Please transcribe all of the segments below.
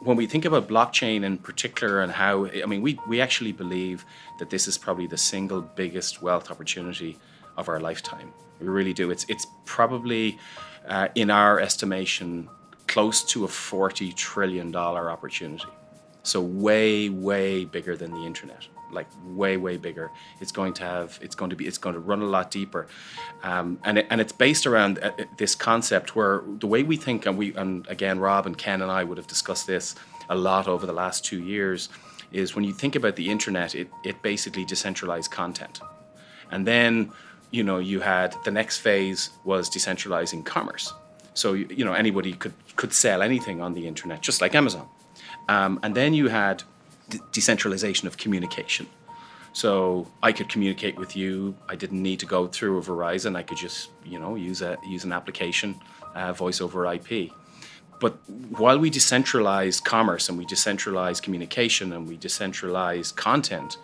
when we think about blockchain in particular and how, I mean, we, we actually believe that this is probably the single biggest wealth opportunity of our lifetime. We really do. It's, it's probably, uh, in our estimation, close to a $40 trillion opportunity. So, way, way bigger than the internet like way way bigger. It's going to have it's going to be it's going to run a lot deeper. Um, and it, and it's based around uh, uh, this concept where the way we think and we and again Rob and Ken and I would have discussed this a lot over the last two years is when you think about the internet it it basically decentralized content. And then you know you had the next phase was decentralizing commerce. So you know anybody could could sell anything on the internet just like Amazon. Um, and then you had decentralization of communication. So I could communicate with you. I didn't need to go through a Verizon. I could just, you know, use a use an application, uh, voice over IP. But while we decentralize commerce and we decentralize communication and we decentralize content,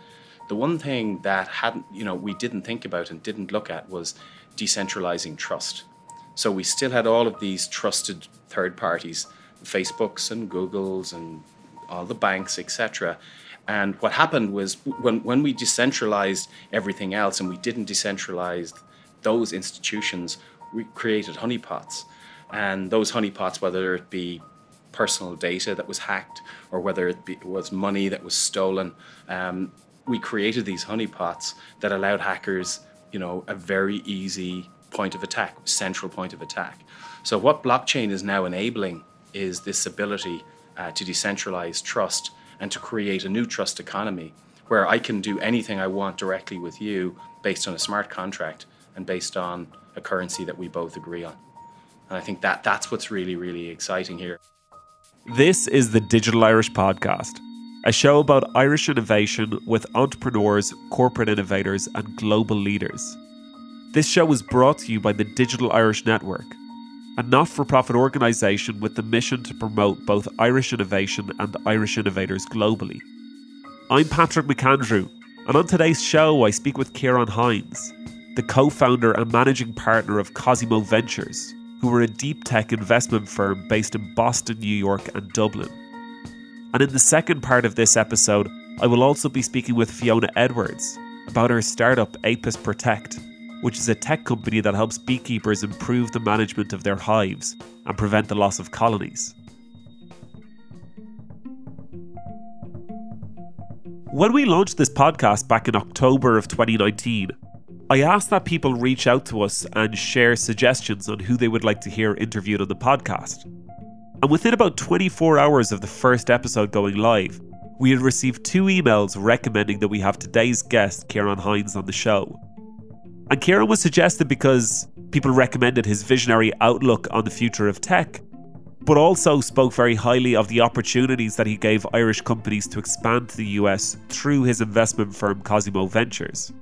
the one thing that hadn't, you know, we didn't think about and didn't look at was decentralizing trust. So we still had all of these trusted third parties, Facebooks and Googles and all the banks, etc. And what happened was when, when we decentralized everything else and we didn't decentralize those institutions, we created honeypots. And those honeypots, whether it be personal data that was hacked or whether it, be, was money that was stolen, um, we created these honeypots that allowed hackers, you know, a very easy point of attack, central point of attack. So what blockchain is now enabling is this ability uh, to decentralize trust and to create a new trust economy where I can do anything I want directly with you based on a smart contract and based on a currency that we both agree on. And I think that that's what's really, really exciting here. This is the Digital Irish Podcast, a show about Irish innovation with entrepreneurs, corporate innovators, and global leaders. This show is brought to you by the Digital Irish Network a not for profit organisation with the mission to promote both Irish innovation and Irish innovators globally. I'm Patrick McAndrew, and on today's show, I speak with Kieran Hinds, the co founder and managing partner of Cosimo Ventures, who are a deep tech investment firm based in Boston, New York, and Dublin. And in the second part of this episode, I will also be speaking with Fiona Edwards about her startup Apis Protect which is a tech company that helps beekeepers improve the management of their hives and prevent the loss of colonies. When we launched this podcast back in October of 2019, I asked that people reach out to us and share suggestions on who they would like to hear interviewed on the podcast. And within about 24 hours of the first episode going live, we had received two emails recommending that we have today's guest, Kieran Hinds, on the show. And Kieran was suggested because people recommended his visionary outlook on the future of tech, but also spoke very highly of the opportunities that he gave Irish companies to expand to the US through his investment firm Cosimo Ventures.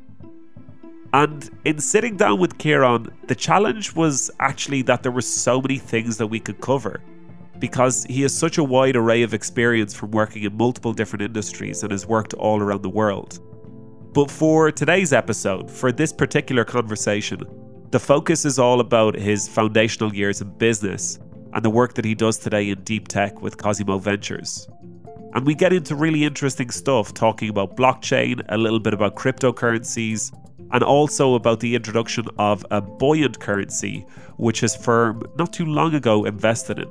And in sitting down with Kieran, the challenge was actually that there were so many things that we could cover because he has such a wide array of experience from working in multiple different industries and has worked all around the world. But for today's episode, for this particular conversation, the focus is all about his foundational years in business and the work that he does today in deep tech with Cosimo Ventures. And we get into really interesting stuff, talking about blockchain, a little bit about cryptocurrencies, and also about the introduction of a buoyant currency, which his firm not too long ago invested in.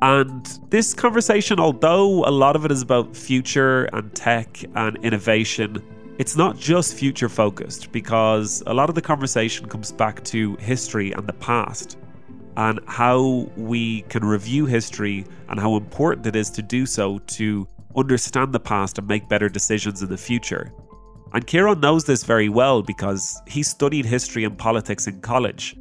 And this conversation, although a lot of it is about future and tech and innovation, it's not just future focused because a lot of the conversation comes back to history and the past and how we can review history and how important it is to do so to understand the past and make better decisions in the future. And Kieran knows this very well because he studied history and politics in college.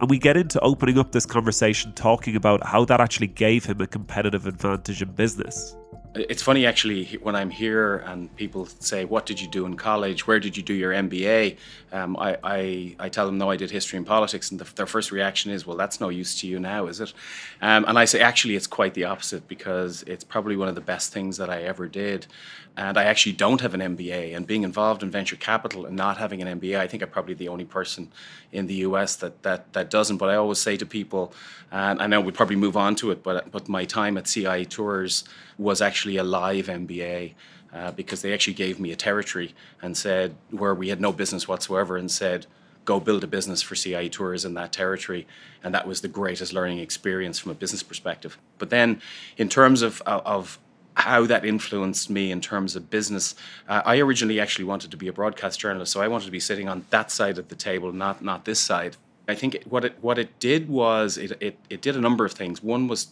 And we get into opening up this conversation talking about how that actually gave him a competitive advantage in business. It's funny actually when I'm here and people say, "What did you do in college? Where did you do your MBA?" Um, I, I, I tell them, "No, I did history and politics," and the, their first reaction is, "Well, that's no use to you now, is it?" Um, and I say, actually, it's quite the opposite because it's probably one of the best things that I ever did. And I actually don't have an MBA, and being involved in venture capital and not having an MBA, I think I'm probably the only person in the US that that that doesn't. But I always say to people, and I know we'd probably move on to it, but but my time at CIE Tours was actually a live MBA. Uh, because they actually gave me a territory and said where we had no business whatsoever and said go build a business for CIE Tours in that territory and that was the greatest learning experience from a business perspective but then in terms of of how that influenced me in terms of business. Uh, I originally actually wanted to be a broadcast journalist, so I wanted to be sitting on that side of the table, not not this side. I think it, what it what it did was it, it, it did a number of things. One was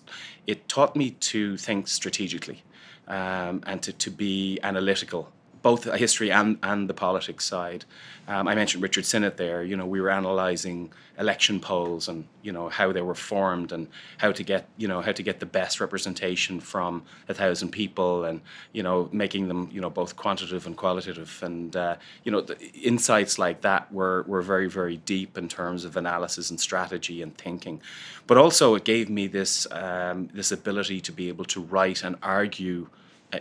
it taught me to think strategically um, and to, to be analytical both the history and, and the politics side. Um, I mentioned Richard Sinnott there. You know, we were analysing election polls and you know how they were formed and how to get you know how to get the best representation from a thousand people and you know making them you know both quantitative and qualitative and uh, you know insights like that were were very very deep in terms of analysis and strategy and thinking, but also it gave me this um, this ability to be able to write and argue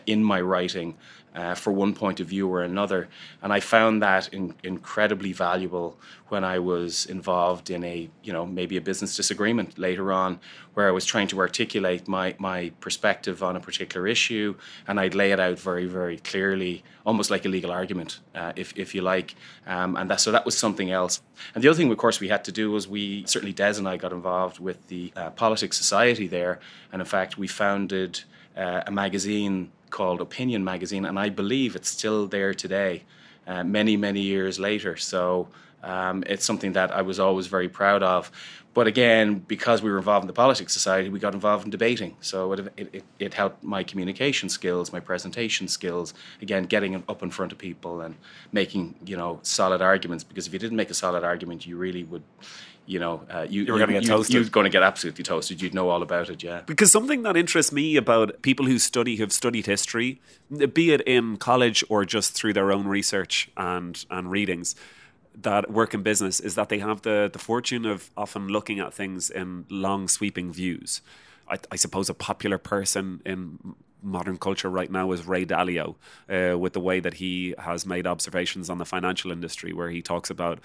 in my writing uh, for one point of view or another. And I found that in, incredibly valuable when I was involved in a, you know, maybe a business disagreement later on, where I was trying to articulate my, my perspective on a particular issue, and I'd lay it out very, very clearly, almost like a legal argument, uh, if, if you like. Um, and that, so that was something else. And the other thing, of course, we had to do was we, certainly Des and I got involved with the uh, Politics Society there, and in fact, we founded uh, a magazine called Opinion Magazine, and I believe it's still there today, uh, many, many years later. So um, it's something that I was always very proud of. But again, because we were involved in the Politics Society, we got involved in debating. So it, it, it helped my communication skills, my presentation skills, again, getting up in front of people and making, you know, solid arguments. Because if you didn't make a solid argument, you really would, you know, uh, you, you were going to get toasted. You're going to get absolutely toasted. You'd know all about it, yeah. Because something that interests me about people who study, who've studied history, be it in college or just through their own research and and readings, that work in business is that they have the the fortune of often looking at things in long sweeping views. I, I suppose a popular person in modern culture right now is Ray Dalio, uh, with the way that he has made observations on the financial industry, where he talks about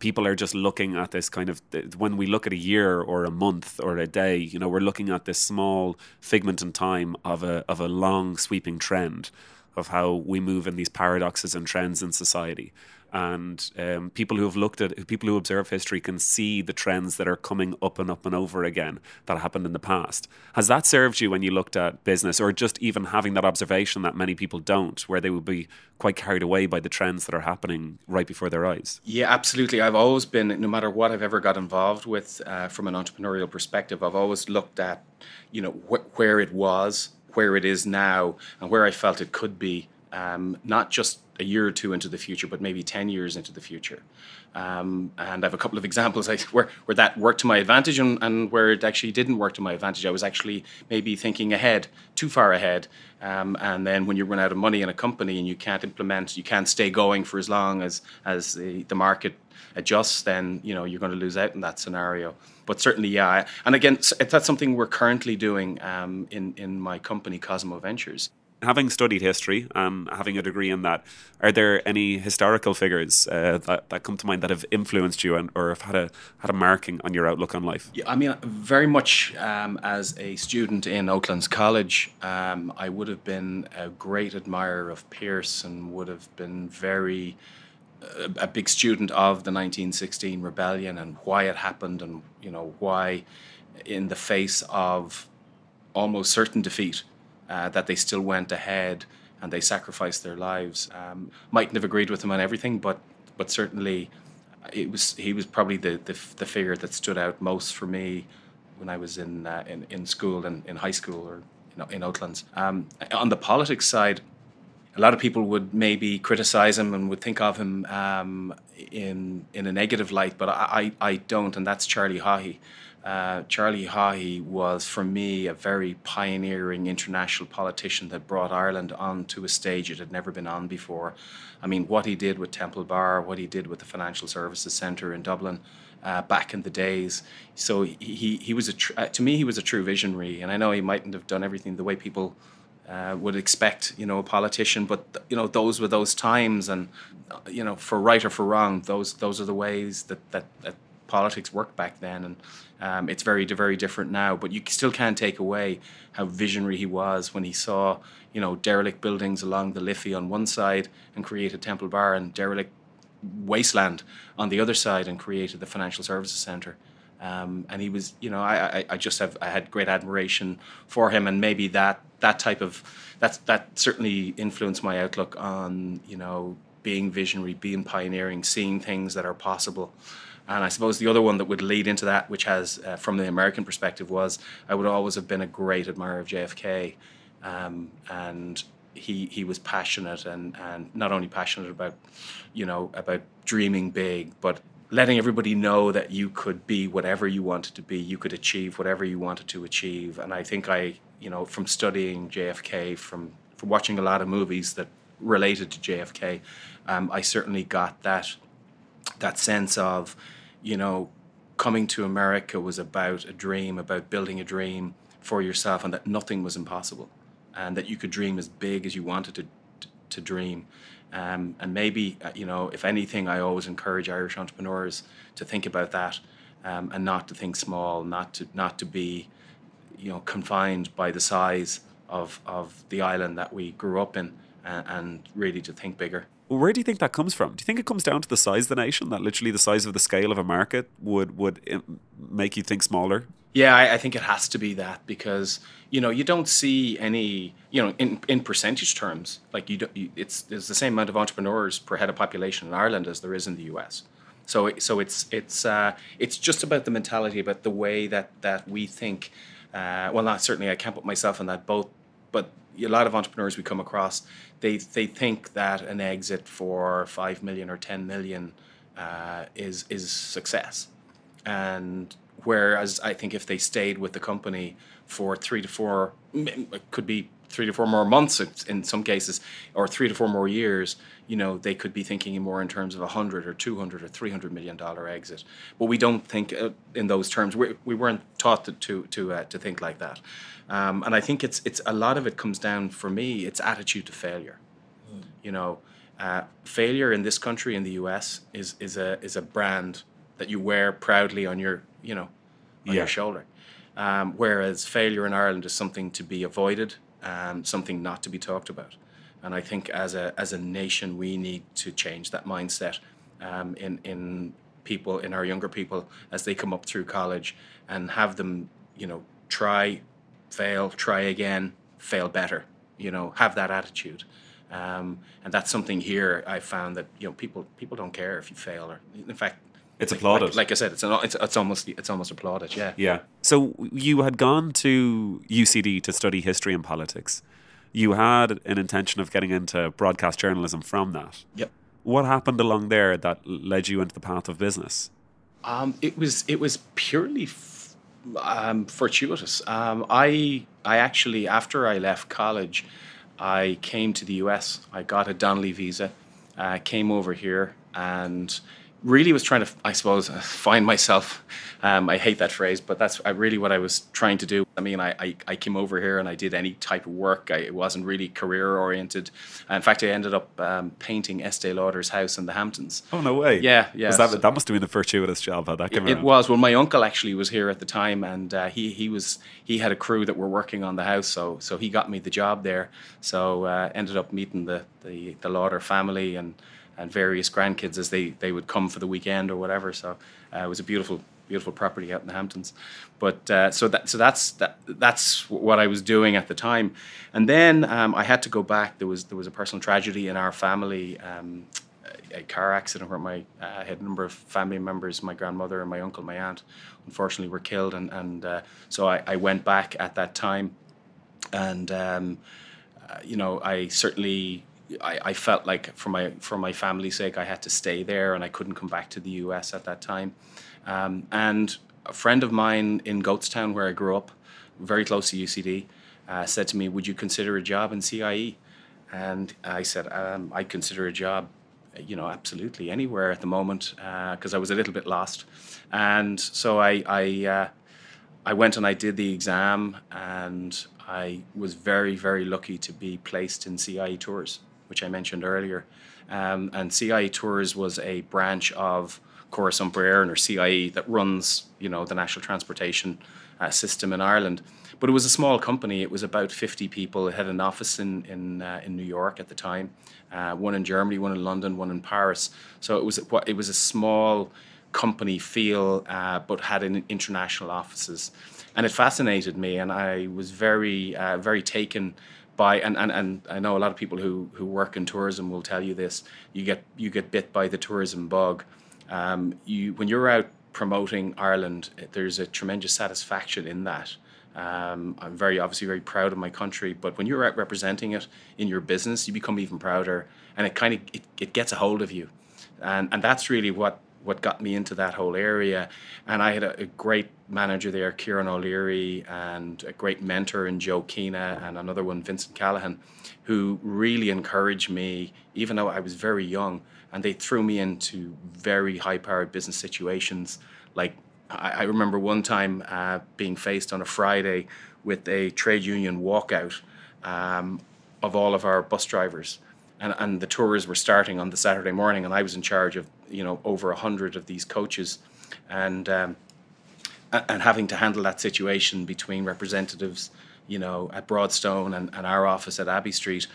people are just looking at this kind of when we look at a year or a month or a day you know we're looking at this small figment in time of a of a long sweeping trend of how we move in these paradoxes and trends in society and um, people who have looked at people who observe history can see the trends that are coming up and up and over again that happened in the past. Has that served you when you looked at business or just even having that observation that many people don't where they would be quite carried away by the trends that are happening right before their eyes? Yeah absolutely. I've always been no matter what i've ever got involved with uh, from an entrepreneurial perspective i've always looked at you know wh- where it was where it is now and where i felt it could be um, not just a year or two into the future, but maybe 10 years into the future. Um, and I have a couple of examples where, where that worked to my advantage and, and, where it actually didn't work to my advantage. I was actually maybe thinking ahead, too far ahead. Um, and then when you run out of money in a company and you can't implement, you can't stay going for as long as, as the, the market adjusts, then you know you're going to lose out in that scenario. But certainly, yeah. And again, that's something we're currently doing um, in in my company, Cosimo Ventures having studied history and having a degree in that, are there any historical figures uh, that, that come to mind that have influenced you and or have had a had a marking on your outlook on life? Yeah, I mean, very much um, as a student in Oatlands College, um, I would have been a great admirer of Pearse and would have been very uh, a big student of the 1916 rebellion and why it happened and you know why in the face of almost certain defeat uh, that they still went ahead and they sacrificed their lives. Um, mightn't have agreed with him on everything, but but certainly it was he was probably the, the, the figure that stood out most for me when I was in uh, in, in school and in high school or you know, in Oatlands. Um, on the politics side, a lot of people would maybe criticize him and would think of him um, in in a negative light, but I, I, I don't, and that's Charlie Haughey. Uh, Charlie Haughey was, for me, a very pioneering international politician that brought Ireland onto a stage it had never been on before. I mean, what he did with Temple Bar, what he did with the Financial Services Centre in Dublin uh, back in the days. So he, he, was a tr- uh, to me he was a true visionary, and I know he mightn't have done everything the way people uh, would expect, you know, a politician. But you know, those were those times, and uh, you know, for right or for wrong, those those are the ways that that, that politics worked back then, and um, it's very very different now. But you still can't take away how visionary he was when he saw, you know, derelict buildings along the Liffey on one side and created Temple Bar, and derelict wasteland on the other side and created the Financial Services Centre. Um, and he was, you know, I, I, just have I had great admiration for him, and maybe that that type of that that certainly influenced my outlook on, you know, being visionary, being pioneering, seeing things that are possible. And I suppose the other one that would lead into that, which has uh, from the American perspective, was I would always have been a great admirer of JFK, um, and he he was passionate and and not only passionate about you know about dreaming big but letting everybody know that you could be whatever you wanted to be. You could achieve whatever you wanted to achieve. And i think i you know from studying jfk from from watching a lot of movies that related to jfk um, i certainly got that that sense of you know coming to america was about a dream about building a dream for yourself and that nothing was impossible and that you could dream as big as you wanted to to dream. Um, and maybe uh, you know, if anything, I always encourage Irish entrepreneurs to think about that um, and not to think small, not to not to be you know confined by the size of of the island that we grew up in, and, and really to think bigger. Where do you think that comes from? Do you think it comes down to the size of the nation? That literally the size of the scale of a market would would um, make you think smaller? Yeah, I, I, think it has to be that because you know you don't see any you know in, in percentage terms like you, don't, you it's there's the same amount of entrepreneurs per head of population in Ireland as there is in the U.S. So so it's it's uh, it's just about the mentality about the way that that we think. Uh, well, not certainly I can't put myself in that boat, but a lot of entrepreneurs we come across they they think that an exit for five million or ten million uh, is is success, and Whereas I think if they stayed with the company for three to four, could be three to four more months in some cases, or three to four more years, you know, they could be thinking more in terms of a hundred or two hundred or three hundred million dollar exit. But we don't think uh, in those terms. We, we weren't taught to to to, uh, to think like that, um, and I think it's it's a lot of it comes down for me. It's attitude to failure. Mm. You know, uh, failure in this country in the U.S. is is a is a brand that you wear proudly on your you know on yeah. your shoulder. Um, whereas failure in Ireland is something to be avoided, um, something not to be talked about. And I think as a as a nation, we need to change that mindset um, in in people, in our younger people, as they come up through college, and have them, you know, try, fail, try again, fail better. You know, have that attitude. Um, and that's something here I found that you know people people don't care if you fail or in fact it's applauded. Like, like, I said, it's, an, it's it's almost it's almost applauded. Yeah. Yeah. So you had gone to UCD to study history and politics. You had an intention of getting into broadcast journalism from that. Yep. What happened along there that led you into the path of business? Um, it was it was purely f- um, fortuitous. Um, I I actually after I left college, I came to the U.S. I got a Donnelly visa, uh, came over here, and really was trying to, I suppose, uh, find myself. Um, I hate that phrase, but that's really what I was trying to do. I mean, I, I, I came over here and I did any type of work. I, it wasn't really career oriented. In fact, I ended up um, painting Estee Lauder's house in the Hamptons. Oh no way! Yeah, yeah. Was that, that must have been the fortuitous job. How that came it, it was. Well, my uncle actually was here at the time, and uh, he he was he had a crew that were working on the house, so so he got me the job there. So uh, ended up meeting the the, the Lauder family and and various grandkids as they, they would come for the weekend or whatever. So uh, it was a beautiful beautiful property out in the Hamptons. But uh, so that so that's that that's what I was doing at the time. And then um, I had to go back. There was there was a personal tragedy in our family. Um, a car accident where my uh, I had a number of family members, my grandmother and my uncle, my aunt, unfortunately were killed, and and uh, so I, I went back at that time, and um, uh, you know I certainly I, I felt like for my for my family's sake, I had to stay there, and I couldn't come back to the U.S. at that time. Um, and a friend of mine in Goatstown, where I grew up, very close to UCD, uh, said to me, "Would you consider a job in CIE?" And I said, um, "I consider a job, you know, absolutely anywhere at the moment because uh, I was a little bit lost." And so I I, uh, I went and I did the exam, and I was very very lucky to be placed in CIE Tours, which I mentioned earlier. Um, and CIE Tours was a branch of Córas Iompair or CIE that runs, you know, the national transportation uh, system in Ireland. But it was a small company. It was about 50 people. It had an office in in, uh, in New York at the time, uh, one in Germany, one in London, one in Paris. So it was it was a small company feel, uh, but had an international offices, and it fascinated me. And I was very uh, very taken by and, and, and I know a lot of people who, who work in tourism will tell you this. You get you get bit by the tourism bug. Um, you when you're out promoting Ireland, there's a tremendous satisfaction in that. Um, I'm very obviously very proud of my country, but when you're out representing it in your business, you become even prouder, and it kind of it, it gets a hold of you, and and that's really what what got me into that whole area. And I had a, a great manager there, Kieran O'Leary, and a great mentor in Joe Keena, and another one, Vincent Callahan, who really encouraged me, even though I was very young. And they threw me into very high powered business situations. Like, I, I remember one time uh, being faced on a Friday with a trade union walkout um, of all of our bus drivers and, and the tours were starting on the Saturday morning, and I was in charge of you know over a hundred of these coaches, and um, and having to handle that situation between representatives, you know, at Broadstone and, and our office at Abbey Street,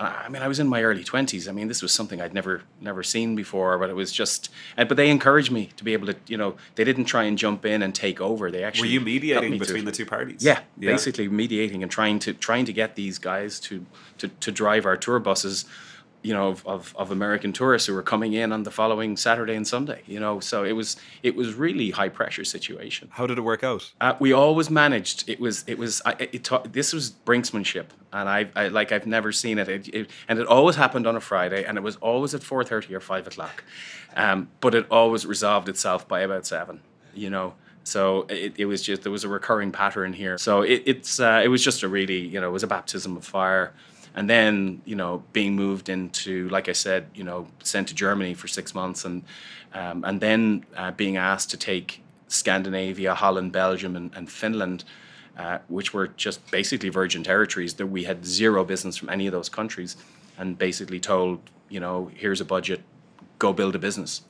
I mean, I was in my early twenties. I mean, this was something I'd never never seen before. But it was just, but they encouraged me to be able to, you know, they didn't try and jump in and take over. They actually were you mediating between the two parties. Yeah, yeah, basically mediating and trying to trying to get these guys to to to drive our tour buses you know of, of, of, American tourists who were coming in on the following Saturday and Sunday. You know, so it was it was really high pressure situation. How did it work out? Uh, we always managed. It was it was I, it, it, this was brinksmanship, and I, I like I've never seen it. It, it. And it always happened on a Friday, and it was always at four thirty or five o'clock, um, but it always resolved itself by about seven. You know. So it, it was just there was a recurring pattern here. So it, it's uh, it was just a really you know it was a baptism of fire and then you know being moved into like I said you know sent to Germany for six months and um, and then uh, being asked to take Scandinavia, Holland, Belgium, and, and Finland. Uh, which were just basically virgin territories that we had zero business from any of those countries and basically told you know here's a budget go build a business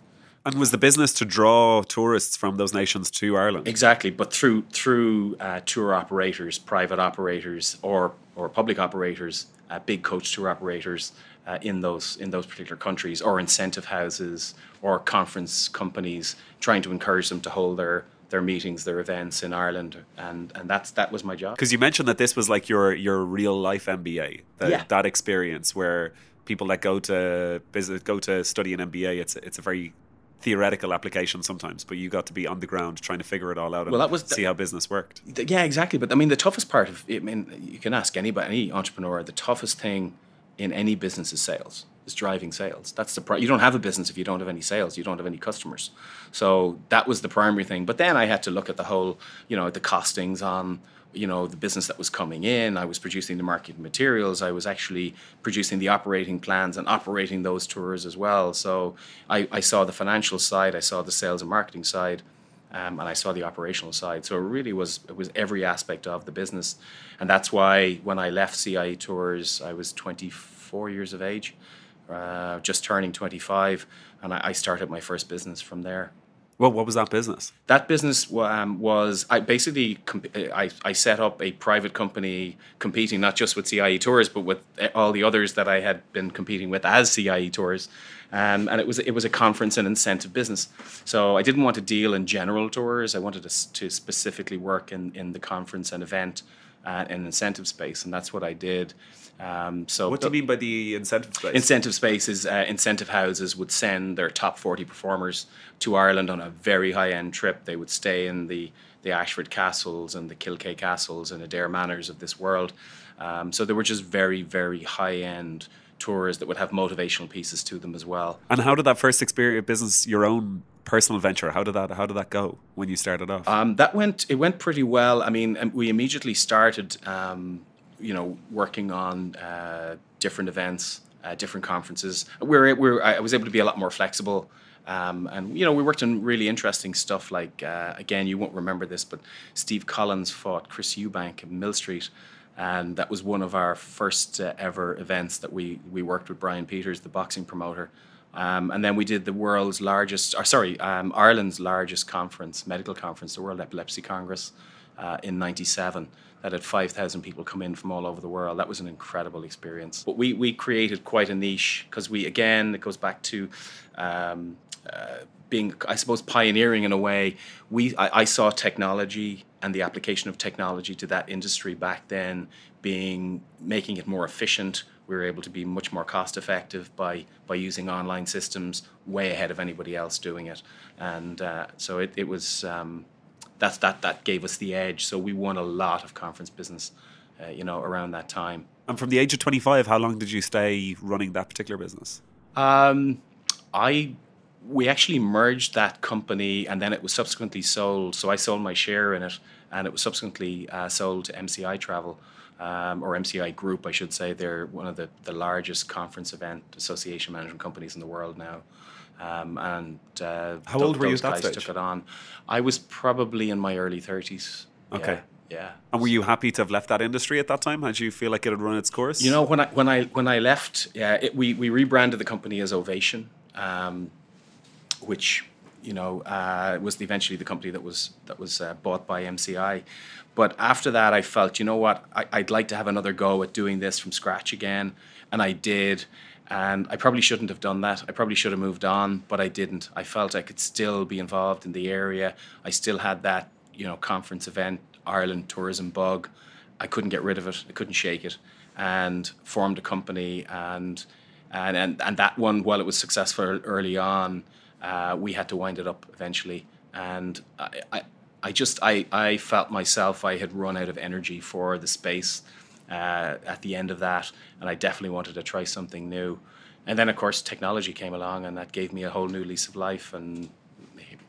and was the business to draw tourists from those nations to Ireland? Exactly, but through through uh, tour operators, private operators, or or public operators, uh, big coach tour operators uh, in those in those particular countries, or incentive houses, or conference companies, trying to encourage them to hold their their meetings, their events in Ireland, and and that's that was my job. Because you mentioned that this was like your your real life MBA, that, yeah. that experience where people that go to visit go to study an MBA, it's it's a very theoretical application sometimes, but you got to be on the ground trying to figure it all out and well, that was the, see how business worked. Yeah, exactly. But I mean, the toughest part of I mean, you can ask anybody, any entrepreneur, the toughest thing in any business is sales. Is driving sales. That's the pri- you don't have a business if you don't have any sales. You don't have any customers. So that was the primary thing. But then I had to look at the whole, you know, the costings on you know the business that was coming in. I was producing the marketing materials. I was actually producing the operating plans and operating those tours as well. So i, I saw the financial side i saw the sales and marketing side um, and i saw the operational side. So it really was it was every aspect of the business. And that's why when i left cie tours i was 24 years of age uh, just turning 25 and I, I started my first business from there well, what was that business? That business um, was I basically I, I set up a private company competing not just with CIE Tours but with all the others that I had been competing with as CIE Tours, um, and it was it was a conference and incentive business. So I didn't want to deal in general tours. I wanted to, to specifically work in in the conference and event uh, and incentive space, and that's what I did. Um, so what do you mean by the incentive space? Incentive spaces, uh, incentive houses would send their top 40 performers to Ireland on a very high end trip. They would stay in the, the Ashford Castles and the Kilkea Castles and Adare Manors of this world. Um, so they were just very, very high end tours that would have motivational pieces to them as well. And how did that first experience business, your own personal venture, how did that how did that go when you started off? Um, that went it went pretty well. I mean, um, we immediately started, um, you know, working on uh, different events, uh, different conferences. We're, we're I was able to be a lot more flexible. Um, and you know we worked on really interesting stuff like uh, again you won't remember this but Steve Collins fought Chris Eubank in Millstreet and that was one of our first uh, ever events that we we worked with Brian Peters, the boxing promoter. Um, and then we did the world's largest, or sorry, um, Ireland's largest conference, medical conference, the World Epilepsy Congress, uh, in '97. That had 5,000 people come in from all over the world. That was an incredible experience. But we we created quite a niche because we again it goes back to. Um, uh, being, I suppose, pioneering in a way. We, I, I, saw technology and the application of technology to that industry back then being making it more efficient. We were able to be much more cost effective by by using online systems, way ahead of anybody else doing it. And uh, so it, it was um, that's that that gave us the edge. So we won a lot of conference business, uh, you know, around that time. And from the age of twenty five, how long did you stay running that particular business? Um, I we actually merged that company and then it was subsequently sold. So I sold my share in it and it was subsequently uh, sold to MCI Travel. Um, or MCI Group, I should say. They're one of the, the largest conference event association management companies in the world now. Um, and uh, how old were you at that stage? Took it on. I was probably in my early thirties. Okay. Yeah, yeah. And were you happy to have left that industry at that time? How Did you feel like it had run its course? You know, when I when I when I left, yeah, it, we we rebranded the company as Ovation. Um, which you know uh, was eventually the company that was that was uh, bought by MCI. But after that, I felt, you know what, I, I'd like to have another go at doing this from scratch again, and I did. And I probably shouldn't have done that. I probably should have moved on, but I didn't. I felt I could still be involved in the area. I still had that, you know, conference event, Ireland tourism bug. I couldn't get rid of it. I couldn't shake it, and formed a company. And and and, and that one, while it was successful early on, uh, we had to wind it up eventually. And I, I, I, just I, I felt myself I had run out of energy for the space uh, at the end of that, and I definitely wanted to try something new. And then, of course, technology came along, and that gave me a whole new lease of life. And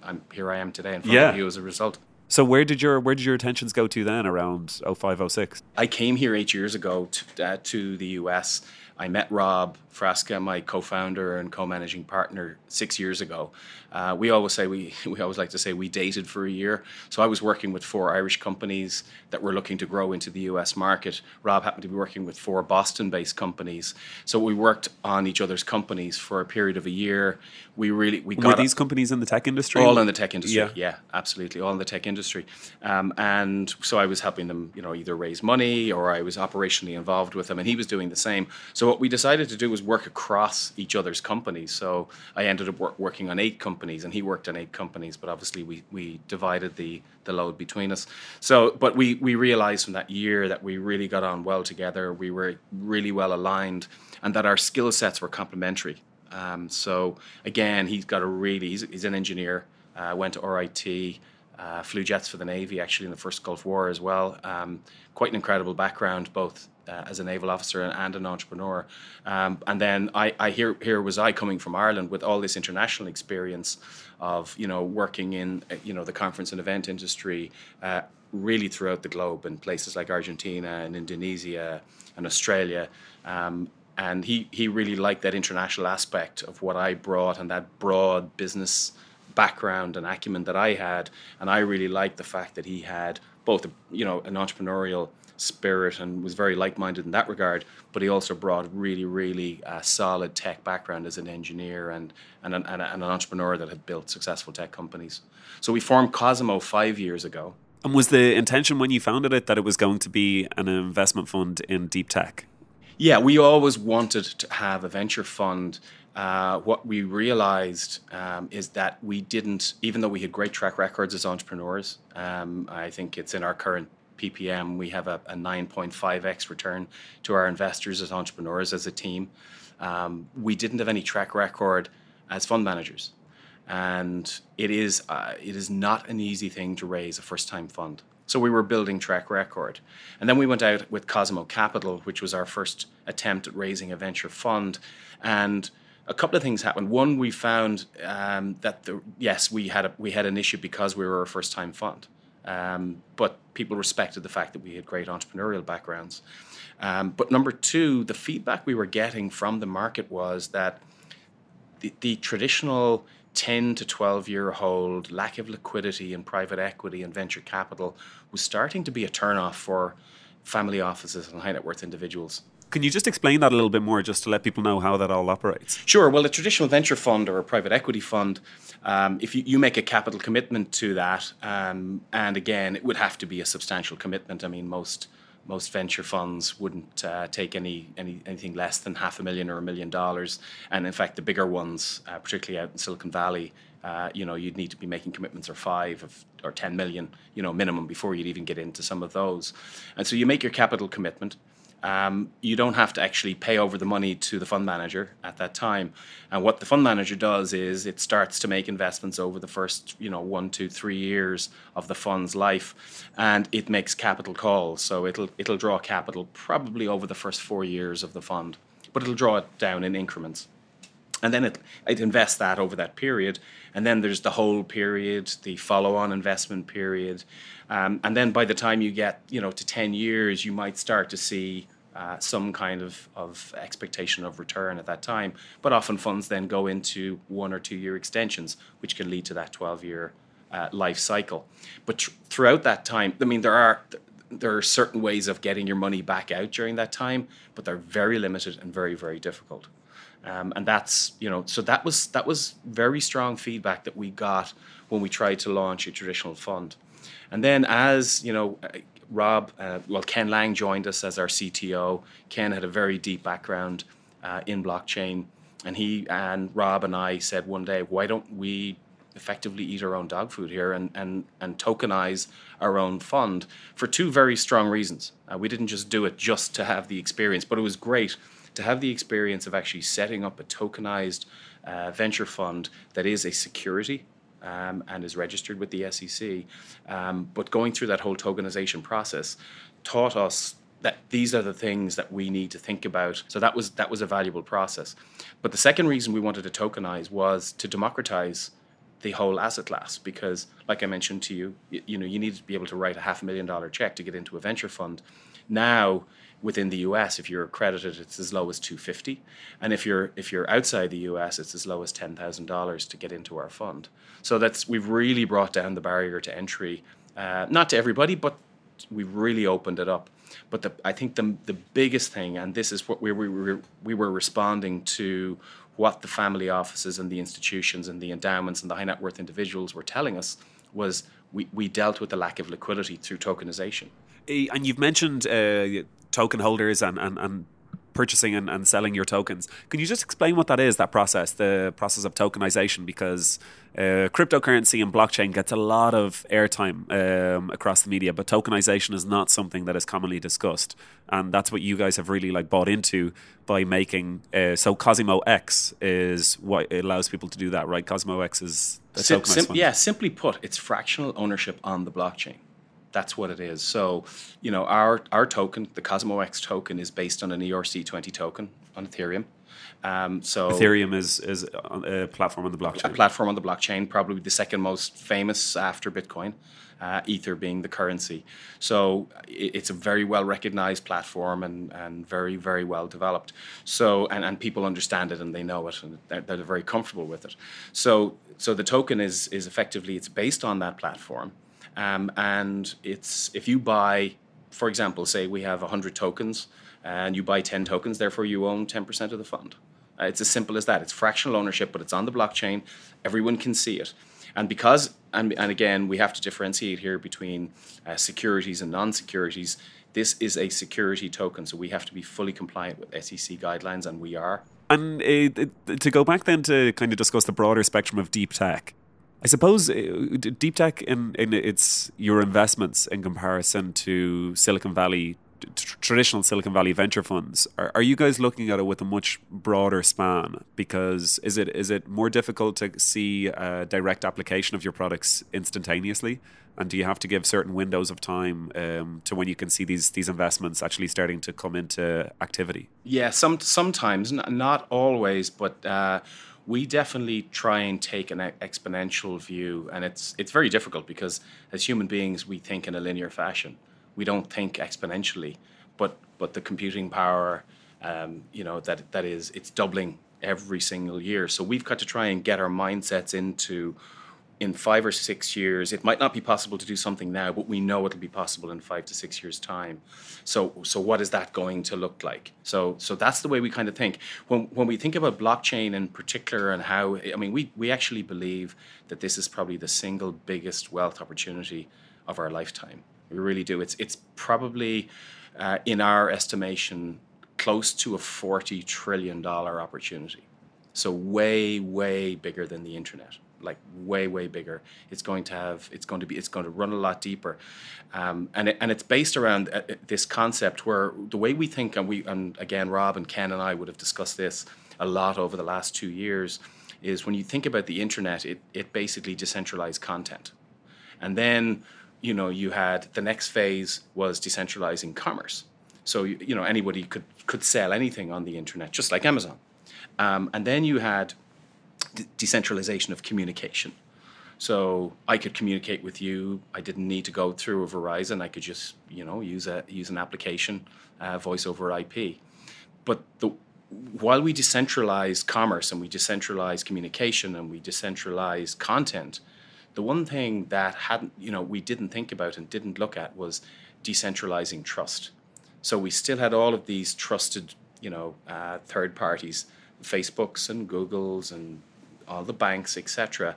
I'm here I am today in front yeah. of you as a result. So where did your where did your attentions go to then around 0506? I came here 8 years ago to, uh, to the US I met Rob Frasca, my co-founder and co-managing partner, six years ago. Uh, we always say we we always like to say we dated for a year. So I was working with four Irish companies that were looking to grow into the U.S. market. Rob happened to be working with four Boston-based companies. So we worked on each other's companies for a period of a year. We really we got were these companies in the tech industry. All in the tech industry. Yeah, yeah absolutely, all in the tech industry. Um, and so I was helping them, you know, either raise money or I was operationally involved with them, and he was doing the same. So what we decided to do was work across each other's companies. So I ended up work, working on eight companies, and he worked on eight companies. But obviously, we we divided the the load between us. So, but we we realized from that year that we really got on well together. We were really well aligned, and that our skill sets were complementary. Um, so again, he's got a really he's, he's an engineer. Uh, went to RIT. Uh, flew jets for the Navy actually in the first Gulf War as well. Um, quite an incredible background, both uh, as a naval officer and, and an entrepreneur. Um, and then I, I here here was I coming from Ireland with all this international experience of you know working in uh, you know the conference and event industry. Uh, really throughout the globe in places like Argentina and Indonesia and Australia um, and he, he really liked that international aspect of what I brought and that broad business background and acumen that I had and I really liked the fact that he had both you know an entrepreneurial spirit and was very like-minded in that regard. But he also brought really, really uh, solid tech background as an engineer and and an, and an entrepreneur that had built successful tech companies. So we formed Cosimo five years ago. And was the intention when you founded it that it was going to be an investment fund in deep tech? Yeah, we always wanted to have a venture fund. Uh, what we realized um, is that we didn't, even though we had great track records as entrepreneurs, um, I think it's in our current PPM, we have a, a 9.5x return to our investors as entrepreneurs, as a team. Um, we didn't have any track record as fund managers. And it is, uh, it is not an easy thing to raise a first time fund. So we were building track record. And then we went out with Cosimo Capital, which was our first attempt at raising a venture fund. And a couple of things happened. One, we found um, that the, yes, we had a, we had an issue because we were a first time fund, um, but people respected the fact that we had great entrepreneurial backgrounds. Um, but number two, the feedback we were getting from the market was that the, the traditional 10 to 12 year hold lack of liquidity in private equity and venture capital was starting to be a turnoff for family offices and high net worth individuals. Can you just explain that a little bit more, just to let people know how that all operates? Sure. Well, a traditional venture fund or a private equity fund, um, if you, you make a capital commitment to that, um, and again, it would have to be a substantial commitment. I mean, most most venture funds wouldn't uh, take any, any anything less than half a million or a million dollars, and in fact, the bigger ones, uh, particularly out in Silicon Valley, uh, you know, you'd need to be making commitments or five of, or ten million, you know, minimum before you'd even get into some of those, and so you make your capital commitment um, you don't have to actually pay over the money to the fund manager at that time. And what the fund manager does is it starts to make investments over the first, you know, one, two, three years of the fund's life, and it makes capital calls. So it'll it'll draw capital probably over the first four years of the fund, but it'll draw it down in increments and then it, it invests that over that period and then there's the whole period the follow-on investment period um, and then by the time you get you know to 10 years you might start to see uh, some kind of, of expectation of return at that time. But often funds then go into one or two year extensions which can lead to that 12 year uh, life cycle. But tr- throughout that time i mean there are there are certain ways of getting your money back out during that time but they're very limited and very very difficult. Um, and that's you know so that was that was very strong feedback that we got when we tried to launch a traditional fund and then as you know uh, rob uh, well ken lang joined us as our cto ken had a very deep background uh, in blockchain. And he and rob and i said one day why don't we effectively eat our own dog food here and, and, and tokenize our own fund? For two very strong reasons. Uh, we didn't just do it just to have the experience, but it was great to have the experience of actually setting up a tokenized uh, venture fund that is a security um, and is registered with the SEC. Um, but going through that whole tokenization process taught us that these are the things that we need to think about. So that was that was a valuable process. But the second reason we wanted to tokenize was to democratize the whole asset class because like I mentioned to you, you, you know, you need to be able to write a half a million dollar check to get into a venture fund. Now within the US, if you're accredited, it's as low as 250, and if you're if you're outside the US, it's as low as ten thousand dollars to get into our fund. So that's we've really brought down the barrier to entry, uh, not to everybody, but we've really opened it up. But the, I think the the biggest thing, and this is what we, we were we were responding to what the family offices and the institutions and the endowments and the high net worth individuals were telling us was we, we dealt with the lack of liquidity through tokenization. Eh, and you've mentioned uh, token holders and, and, and purchasing and, and, selling your tokens. Can you just explain what that is, that process, the process of tokenization? Because uh, cryptocurrency and blockchain gets a lot of airtime um, across the media, but tokenization is not something that is commonly discussed. And that's what you guys have really like bought into by making. Uh, so Cosimo X is what allows people to do that, right? Cosimo X is a sim- sim- Yeah, simply put, it's fractional ownership on the blockchain that's what it is. So, you know, our our token, the Cosimo X token, is based on an ERC20 token on Ethereum. Um, so Ethereum is is a platform on the blockchain. A platform on the blockchain, probably the second most famous after Bitcoin. Uh, Ether being the currency. So it's a very well recognized platform and, and very, very well developed. So, and, and people understand it and they know it and they're, they're very comfortable with it. So, so the token is, is effectively, it's based on that platform. Um, and it's if you buy, for example, say we have 100 tokens and you buy 10 tokens, therefore you own 10% of the fund. Uh, it's as simple as that. It's fractional ownership, but it's on the blockchain. Everyone can see it. And because, and, and again, we have to differentiate here between uh, securities and non securities. This is a security token, so we have to be fully compliant with SEC guidelines, and we are. And uh, to go back then to kind of discuss the broader spectrum of deep tech, I suppose uh, deep tech in, in its your investments in comparison to Silicon Valley traditional Silicon Valley venture funds. Are, are, you guys looking at it with a much broader span? Because is it is it more difficult to see a direct application of your products instantaneously? And do you have to give certain windows of time um, to when you can see these these investments actually starting to come into activity? Yeah, some sometimes, not always, but. Uh, we definitely try and take an exponential view, and it's it's very difficult because as human beings we think in a linear fashion we don't think exponentially, but but the computing power, um, you know, that that is it's doubling every single year. So we've got to try and get our mindsets into in five or six years. It might not be possible to do something now, but we know it'll be possible in five to six years' time. So so what is that going to look like? So so that's the way we kind of think. When when we think about blockchain in particular and how I mean we we actually believe that this is probably the single biggest wealth opportunity of our lifetime. We really do. It's it's probably, uh, in our estimation, close to a forty trillion dollar opportunity. So way way bigger than the internet. Like way way bigger. It's going to have. It's going to be. It's going to run a lot deeper, um, and it, and it's based around uh, uh, this concept where the way we think, and we and again Rob and Ken and I would have discussed this a lot over the last two years, is when you think about the internet, it it basically decentralized content, and then you know, you had the next phase was decentralizing commerce. So you know anybody could could sell anything on the internet, just like Amazon. Um, and then you had decentralization of communication. So I could communicate with you. I didn't need to go through a Verizon. I could just you know use a use an application, uh, voice over IP. But the while we decentralize commerce and we decentralize communication and we decentralize content, the one thing that hadn't, you know, we didn't think about and didn't look at was decentralizing trust. So we still had all of these trusted, you know, uh, third parties, Facebooks and Googles and all the banks, etc.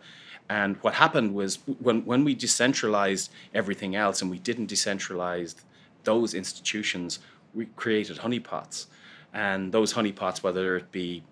And what happened was when, when we decentralized everything else and we didn't decentralize those institutions, we created honeypots. And those honeypots, whether it be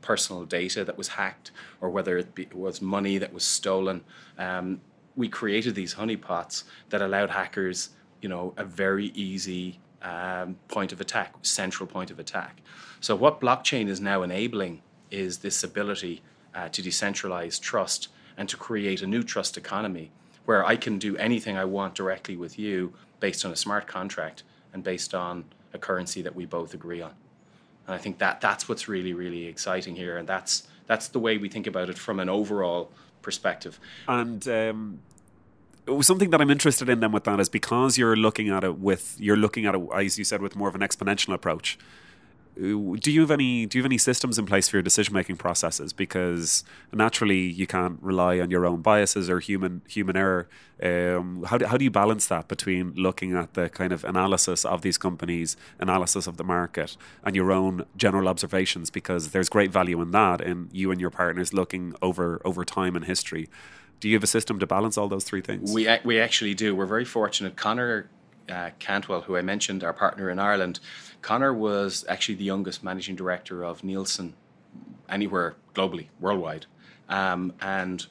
personal data that was hacked or whether it be, was money that was stolen. Um, we created these honeypots that allowed hackers, you know, a very easy um, point of attack, central point of attack. So what blockchain is now enabling is this ability uh, to decentralize trust and to create a new trust economy where I can do anything I want directly with you based on a smart contract and based on a currency that we both agree on. And I think that that's what's really, really exciting here, and that's that's the way we think about it from an overall perspective. And um, something that I'm interested in then with that is because you're looking at it with you're looking at it as you said with more of an exponential approach do you have any do you have any systems in place for your decision making processes? Because naturally you can't rely on your own biases or human human error. Um, how, do, how do you balance that between looking at the kind of analysis of these companies analysis of the market and your own general observations? Because there's great value in that and you and your partners looking over over time and history. Do you have a system to balance all those three things? We we actually do. We're very fortunate. Connor uh, Cantwell, who I mentioned, our partner in Ireland, Connor was actually the youngest managing director of Nielsen anywhere globally, worldwide. Um, and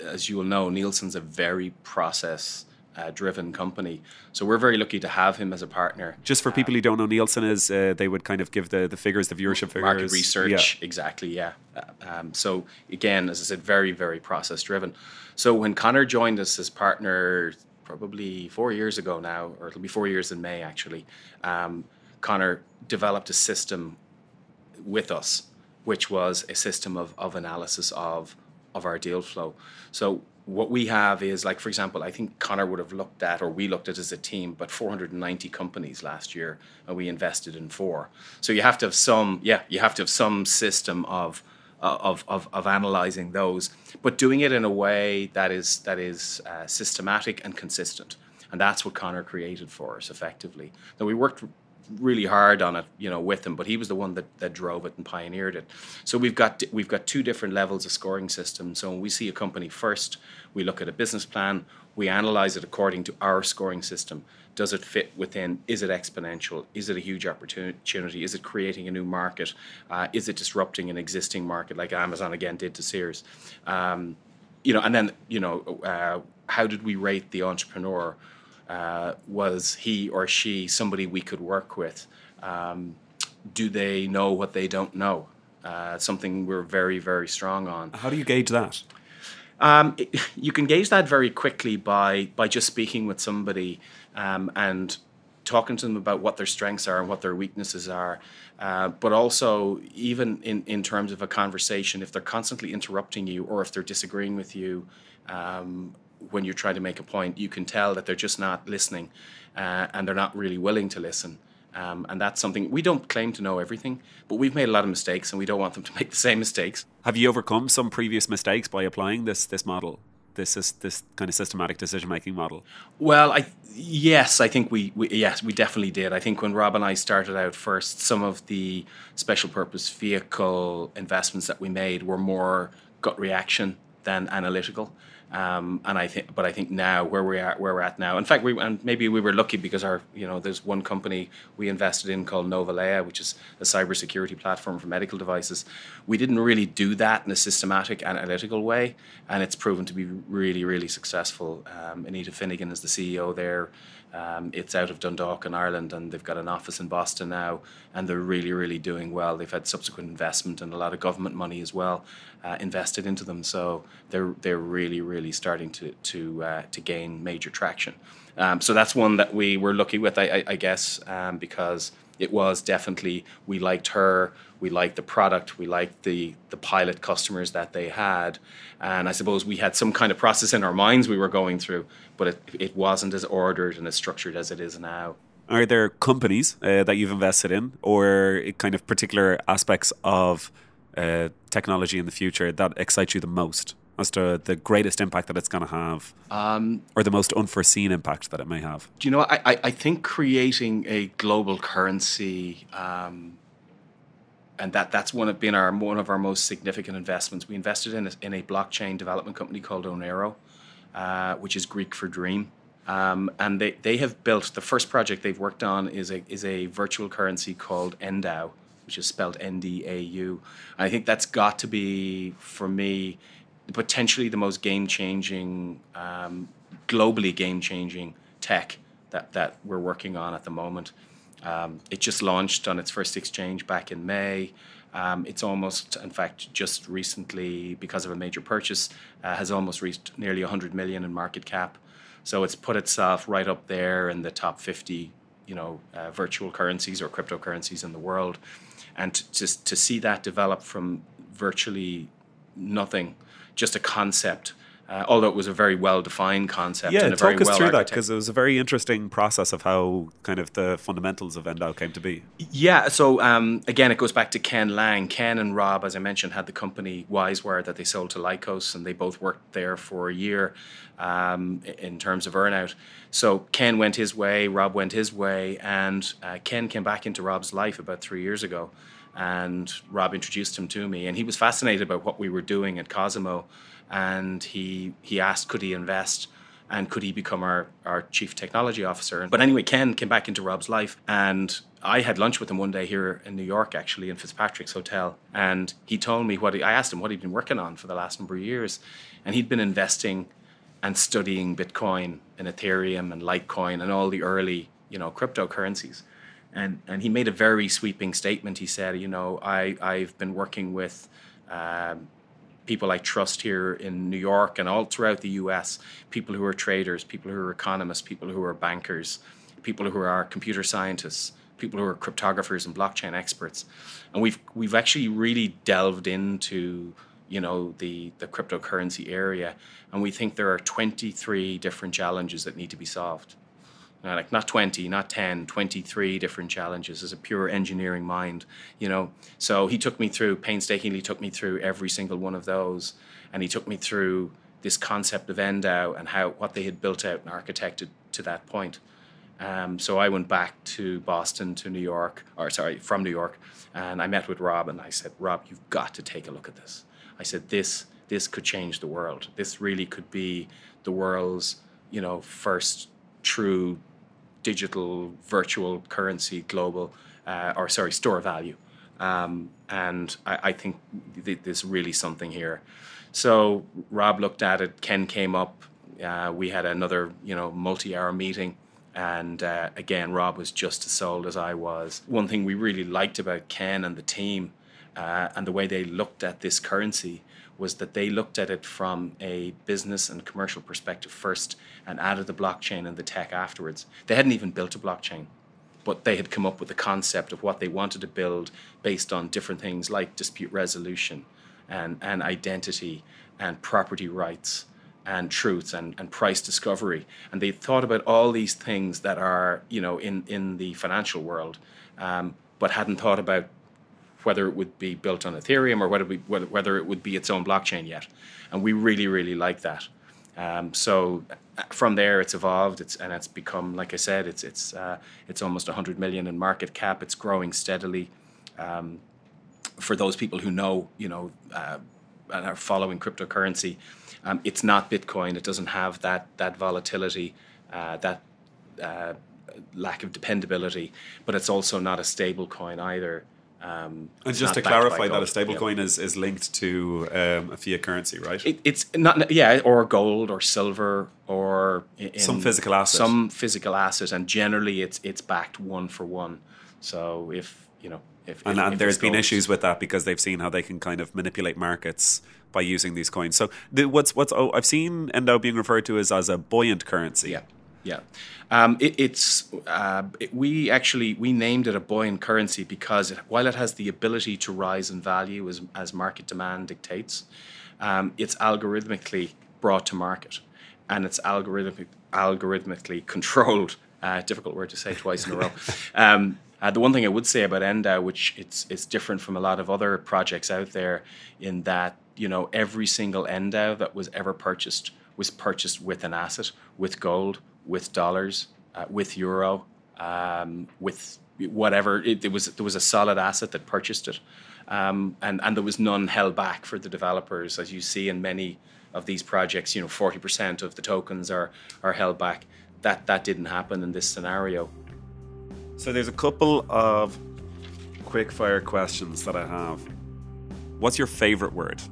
as you will know, Nielsen's a very process uh, driven company. So we're very lucky to have him as a partner. Just for people who don't know, Nielsen is uh, they would kind of give the, the figures, the viewership figures, market research, yeah. exactly, yeah. Uh, um, so again, as I said, very very process driven. So when Connor joined us as partner, probably four years ago now, or it'll be four years in May actually. Um, Connor developed a system with us, which was a system of, of analysis of of our deal flow. So what we have is like, for example, I think Connor would have looked at, or we looked at as a team, but 490 companies last year, and we invested in four. So you have to have some, yeah, you have to have some system of of, of, of analyzing those, but doing it in a way that is that is uh, systematic and consistent. And that's what Connor created for us effectively. Now we worked really hard on it, you know, with him, but he was the one that, that drove it and pioneered it. So we've got we've got two different levels of scoring systems. So when we see a company first, we look at a business plan, we analyze it according to our scoring system. Does it fit within? Is it exponential? Is it a huge opportunity? Is it creating a new market? Uh, is it disrupting an existing market like Amazon again did to Sears? Um, you know, and then you know, uh, how did we rate the entrepreneur? Uh, was he or she somebody we could work with? Um, do they know what they don't know? Uh, something we're very, very strong on. How do you gauge that? Um, it, you can gauge that very quickly by by just speaking with somebody um, and talking to them about what their strengths are and what their weaknesses are. Uh, but also, even in, in terms of a conversation, if they're constantly interrupting you or if they're disagreeing with you um, when you're trying to make a point, you can tell that they're just not listening uh, and they're not really willing to listen. Um, and that's something we don't claim to know everything, but we've made a lot of mistakes, and we don't want them to make the same mistakes. Have you overcome some previous mistakes by applying this this model? This is this kind of systematic decision making model. Well, I yes, I think we, we yes we definitely did. I think when Rob and I started out first, some of the special purpose vehicle investments that we made were more gut reaction than analytical. Um, and I think, but I think now where we are, where we're at now. In fact, we and maybe we were lucky because our, you know, there's one company we invested in called Nova Leah, which is a cybersecurity platform for medical devices. We didn't really do that in a systematic analytical way, and it's proven to be really, really successful. Um, Anita Finnegan is the CEO there. Um, it's out of Dundalk in Ireland, and they've got an office in Boston now, and they're really, really doing well. They've had subsequent investment and a lot of government money as well uh, invested into them, so they're they're really, really starting to to uh, to gain major traction. Um, so that's one that we were lucky with, I, I, I guess, um, because it was definitely we liked her, we liked the product, we liked the the pilot customers that they had, and I suppose we had some kind of process in our minds we were going through, but it it wasn't as ordered and as structured as it is now. Are there companies uh, that you've invested in, or kind of particular aspects of uh, technology in the future that excite you the most? As to the greatest impact that it's going to have, um, or the most unforeseen impact that it may have? Do you know? I, I think creating a global currency, um, and that that's one of been our one of our most significant investments. We invested in a, in a blockchain development company called Oneiro, uh, which is Greek for dream. Um, and they, they have built the first project they've worked on is a is a virtual currency called NDAU, which is spelled N D A U. I think that's got to be for me potentially the most game changing, um, globally game changing tech that, that we're working on at the moment. Um, it just launched on its first exchange back in May. Um, it's almost, in fact, just recently, because of a major purchase, uh, has almost reached nearly 100 million in market cap. So it's put itself right up there in the top 50, you know, uh, virtual currencies or cryptocurrencies in the world. And to, just to see that develop from virtually nothing just a concept. Uh, although it was a very well defined concept. Yeah, and a talk very us well through that because it was a very interesting process of how kind of the fundamentals of NDAU came to be. Yeah, so um, again, it goes back to Ken Lang. Ken and Rob, as I mentioned, had the company Wisewire that they sold to Lycos, and they both worked there for a year um, in terms of earnout. So Ken went his way, Rob went his way, and uh, Ken came back into Rob's life about three years ago and Rob introduced him to me, and he was fascinated about what we were doing at Cosimo, and he he asked could he invest and could he become our, our chief technology officer. But anyway, Ken came back into Rob's life, and I had lunch with him one day here in New York, actually in Fitzpatrick's Hotel, and he told me what he, I asked him what he'd been working on for the last number of years, and he'd been investing and studying Bitcoin and Ethereum and Litecoin and all the early you know cryptocurrencies and and he made a very sweeping statement. He said, you know, I I've been working with. Um, people I trust here in New York and all throughout the US, people who are traders, people who are economists, people who are bankers, people who are computer scientists, people who are cryptographers and blockchain experts. And we've we've actually really delved into you know the the cryptocurrency area and we think there are 23 different challenges that need to be solved uh, like not 20 not 10 23 different challenges. As a pure engineering mind you know? So he took me through painstakingly took me through every single one of those and he took me through this concept of NDAU and how what they had built out and architected to that point. Um, so I went back to Boston to New York or sorry from New York and I met with Rob and I said Rob you've got to take a look at this. I said this this could change the world. This really could be the world's you know first true digital virtual currency global uh, or sorry store value um, and I, I think th- there's really something here so rob looked at it ken came up uh, we had another, you know, multi-hour meeting. And uh, again, Rob was just as sold as I was. One thing we really liked about Ken and the team uh, and the way they looked at this currency was that they looked at it from a business and commercial perspective first and added the blockchain and the tech afterwards. They hadn't even built a blockchain, but they had come up with the concept of what they wanted to build based on different things like dispute resolution and, and identity and property rights and truths and, and price discovery. And they thought about all these things that are, you know, in, in the financial world, um, but hadn't thought about whether it would be built on Ethereum or whether, we, whether, it would be its own blockchain yet. And we really, really like that. Um, so uh, from there, it's evolved. It's and it's become, like I said, it's it's uh, it's almost 100 million in market cap. It's growing steadily. Um, for those people who know, you know, uh, and are following cryptocurrency, um, it's not Bitcoin. It doesn't have that that volatility, uh, that uh, lack of dependability. But it's also not a stable coin either. Um, and just to clarify that a stablecoin yeah. is, is linked to um, a fiat currency, right? It, it's not, yeah, or gold or silver or some physical asset. Some physical asset, and generally it's it's backed one for one. So if you know, if and, if, and if there's been gold, issues with that because they've seen how they can kind of manipulate markets by using these coins. So the, what's what's oh, I've seen NDAU being referred to as as a buoyant currency. Yeah. Yeah, um, it, it's uh, it, we actually we named it a buoyant currency because it, while it has the ability to rise in value as as market demand dictates, um, it's algorithmically brought to market, and it's algorithmic, algorithmically controlled. Uh, difficult word to say twice in a row. Um, uh, the one thing I would say about NDAU, which it's it's different from a lot of other projects out there, in that you know every single NDAU that was ever purchased was purchased with an asset, with gold, with dollars, uh, with euro, um, with whatever. It, it, was there was a solid asset that purchased it, um, and and there was none held back for the developers, as you see in many of these projects. You know, forty percent of the tokens are are held back. That that didn't happen in this scenario. So there's a couple of quick fire questions that I have. What's your favorite word?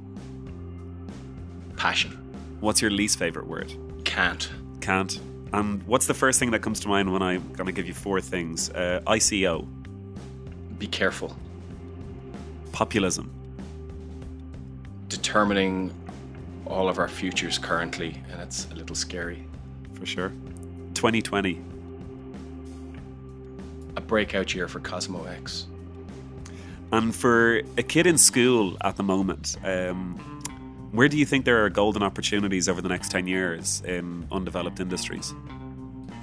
Passion. What's your least favorite word? Can't. Can't. And what's the first thing that comes to mind when I'm going to give you four things? Uh, ICO. Be careful. Populism. Determining all of our futures currently, and it's a little scary. For sure. 2020. A breakout year for Cosimo X. And for a kid in school at the moment, um, where do you think there are golden opportunities over the next 10 years in undeveloped industries?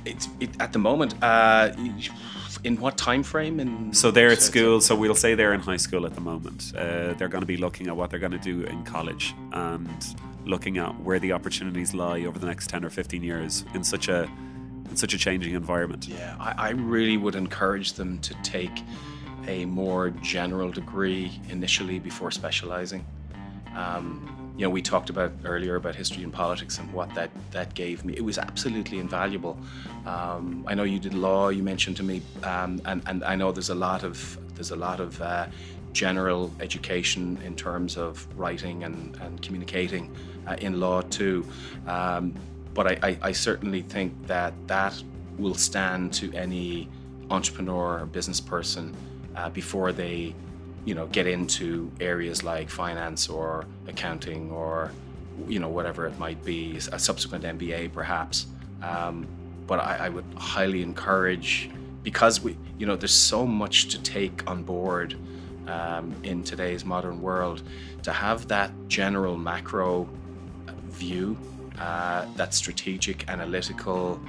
It's it, at the moment. Uh, in what time frame? In so they're at school. So we'll say they're in high school at the moment. Uh, they're going to be looking at what they're going to do in college and looking at where the opportunities lie over the next ten or fifteen years in such a in such a changing environment. Yeah, I, I really would encourage them to take a more general degree initially before specializing. Um, you know, we talked about earlier about history and politics and what that, that gave me. It was absolutely invaluable. Um, I know you did law. You mentioned to me, um, and and I know there's a lot of there's a lot of uh, general education in terms of writing and and communicating uh, in law too. Um, but I, I, I certainly think that that will stand to any entrepreneur or business person uh, before they you know get into areas like finance or accounting or you know whatever it might be a subsequent MBA perhaps. Um, but I, I, would highly encourage because we you know there's so much to take on board um, in today's modern world to have that general macro view uh, that strategic analytical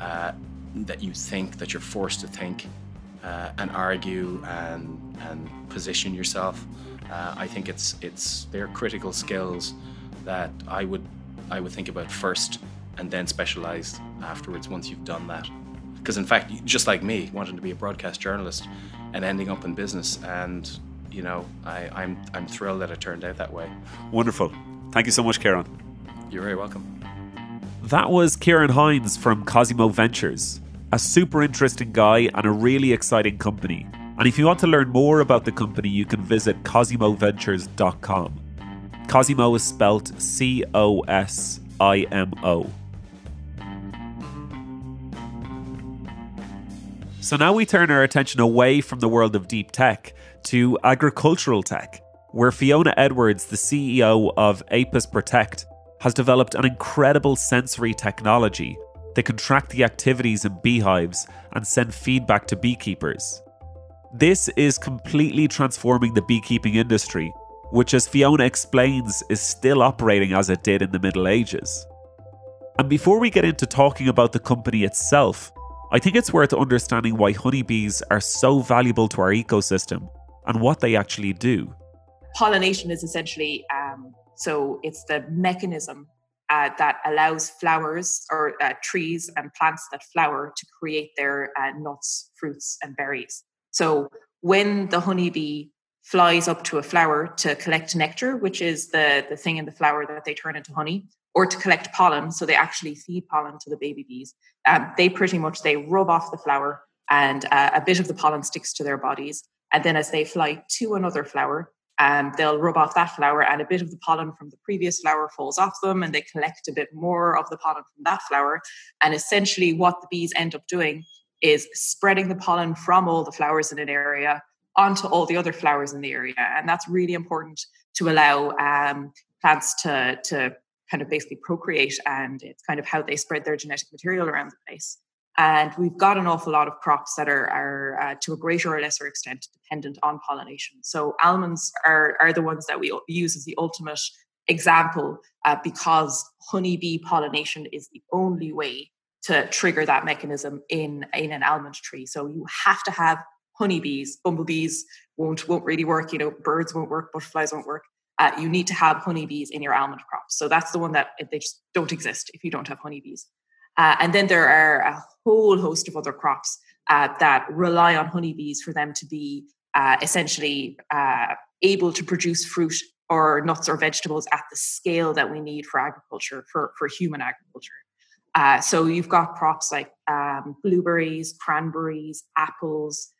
uh, that you think that you're forced to think uh, and argue and and position yourself. Uh, I think it's it's they're critical skills that I would I would think about first and then specialize afterwards once you've done that. Because in fact, just like me, wanting to be a broadcast journalist and ending up in business, and you know, I, I'm I'm thrilled that it turned out that way. Wonderful. Thank you so much, Kieran. You're very welcome. That was Kieran Hinds from Cosimo Ventures a super interesting guy and a really exciting company. And if you want to learn more about the company, you can visit CosimoVentures.com. Cosimo is spelled C O S I M O. So now we turn our attention away from the world of deep tech to agricultural tech, where Fiona Edwards, the CEO of Apis Protect, has developed an incredible sensory technology that can track the activities in beehives and send feedback to beekeepers. This is completely transforming the beekeeping industry, which, as Fiona explains, is still operating as it did in the Middle Ages. And before we get into talking about the company itself, I think it's worth understanding why honeybees are so valuable to our ecosystem and what they actually do. Pollination is essentially um, so it's the mechanism uh, that allows flowers or uh, trees and plants that flower to create their uh, nuts, fruits, and berries. So when the honeybee flies up to a flower to collect nectar, which is the, the thing in the flower that they turn into honey, or to collect pollen, so they actually feed pollen to the baby bees. Um, they pretty much they rub off the flower, and uh, a bit of the pollen sticks to their bodies. And then as they fly to another flower, um, they'll rub off that flower, and a bit of the pollen from the previous flower falls off them, and they collect a bit more of the pollen from that flower. And essentially, what the bees end up doing is spreading the pollen from all the flowers in an area onto all the other flowers in the area, and that's really important to allow um, plants to to kind of basically procreate, and it's kind of how they spread their genetic material around the place. And we've got an awful lot of crops that are, are uh, to a greater or lesser extent dependent on pollination. So almonds are, are the ones that we use as the ultimate example uh, because honeybee pollination is the only way to trigger that mechanism in, in an almond tree. So you have to have honeybees. Bumblebees won't won't really work. You know, birds won't work, butterflies won't work. Uh, you need to have honeybees in your almond crops. So that's the one that they just don't exist if you don't have honeybees. Uh, and then there are a whole host of other crops uh, that rely on honeybees for them to be uh, essentially uh, able to produce fruit or nuts or vegetables at the scale that we need for agriculture, for, for human agriculture. Uh, so you've got crops like um, blueberries, cranberries, apples,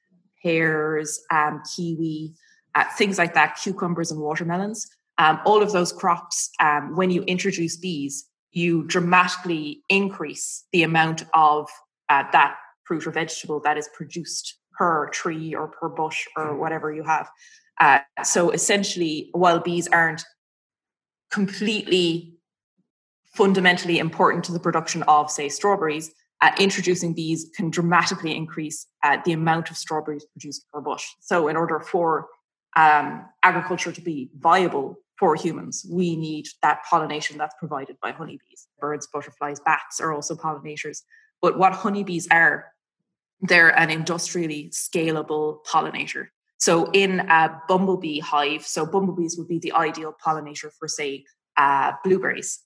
pears, um, kiwi, uh, things like that, cucumbers and watermelons. Um, all of those crops, um, when you introduce bees, you dramatically increase the amount of uh, that fruit or vegetable that is produced per tree or per bush or mm. whatever you have. Uh, so essentially, while bees aren't completely fundamentally important to the production of, say, strawberries, uh, introducing bees can dramatically increase uh, the amount of strawberries produced per bush. So, in order for um, agriculture to be viable for humans, we need that pollination that's provided by honeybees. Birds, butterflies, bats are also pollinators. But what honeybees are, they're an industrially scalable pollinator. So in a bumblebee hive, so bumblebees would be the ideal pollinator for, say, uh, blueberries.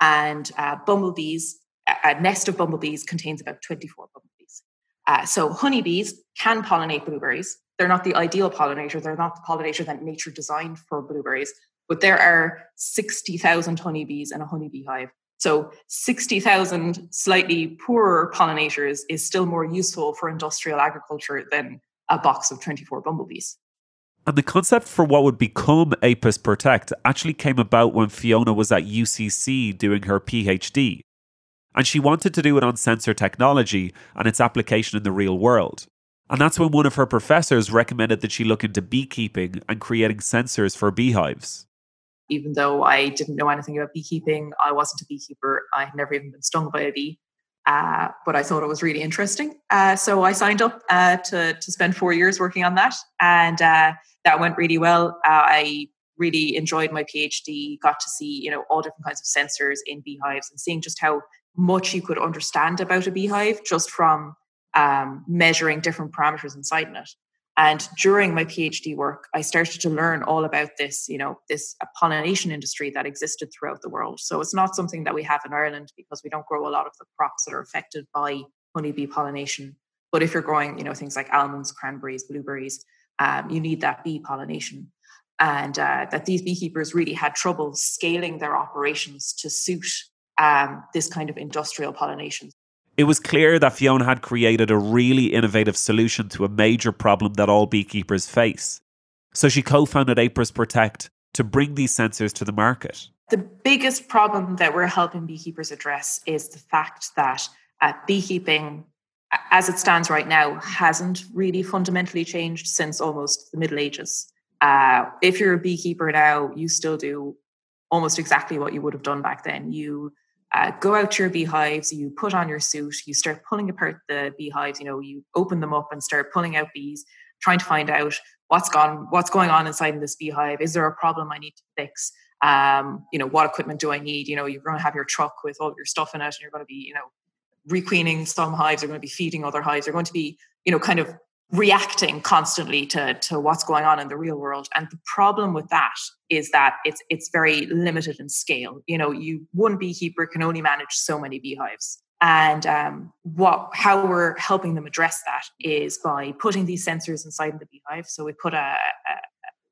And uh, bumblebees, a nest of bumblebees contains about 24 bumblebees. Uh, so honeybees can pollinate blueberries. They're not the ideal pollinator. They're not the pollinator that nature designed for blueberries. But there are 60,000 honeybees in a honeybee hive. So 60,000 slightly poorer pollinators is still more useful for industrial agriculture than a box of 24 bumblebees. And the concept for what would become Apis Protect actually came about when Fiona was at UCC doing her PhD. And she wanted to do it on sensor technology and its application in the real world. And that's when one of her professors recommended that she look into beekeeping and creating sensors for beehives even though I didn't know anything about beekeeping, I wasn't a beekeeper. I had never even been stung by a bee. Uh, but I thought it was really interesting. Uh, so I signed up uh, to, to spend four years working on that. And uh, that went really well. Uh, I really enjoyed my PhD, got to see, you know, all different kinds of sensors in beehives and seeing just how much you could understand about a beehive just from um, measuring different parameters inside it. And during my PhD work, I started to learn all about this, you know, this pollination industry that existed throughout the world. So it's not something that we have in Ireland because we don't grow a lot of the crops that are affected by honeybee pollination. But if you're growing, you know, things like almonds, cranberries, blueberries, um, you need that bee pollination. And uh, that these beekeepers really had trouble scaling their operations to suit um, this kind of industrial pollination. It was clear that Fiona had created a really innovative solution to a major problem that all beekeepers face. So she co founded Apis Protect to bring these sensors to the market. The biggest problem that we're helping beekeepers address is the fact that uh, beekeeping as it stands right now, hasn't really fundamentally changed since almost the Middle Ages. Uh, if you're a beekeeper now, you still do almost exactly what you would have done back then. You uh, go out to your beehives, you put on your suit, you start pulling apart the beehives. You know, you open them up and start pulling out bees, trying to find out what's gone, what's going on inside in this beehive. Is there a problem I need to fix? Um, you know, what equipment do I need? You know, you're going to have your truck with all your stuff in it, and you're going to be, you know, requeening some hives. You're going to be feeding other hives. You're going to be, you know, kind of reacting constantly to, to what's going on in the real world. And the problem with that is that it's it's very limited in scale. You know, you one beekeeper can only manage so many beehives. And um, what how we're helping them address that is by putting these sensors inside the beehive. So we put a, a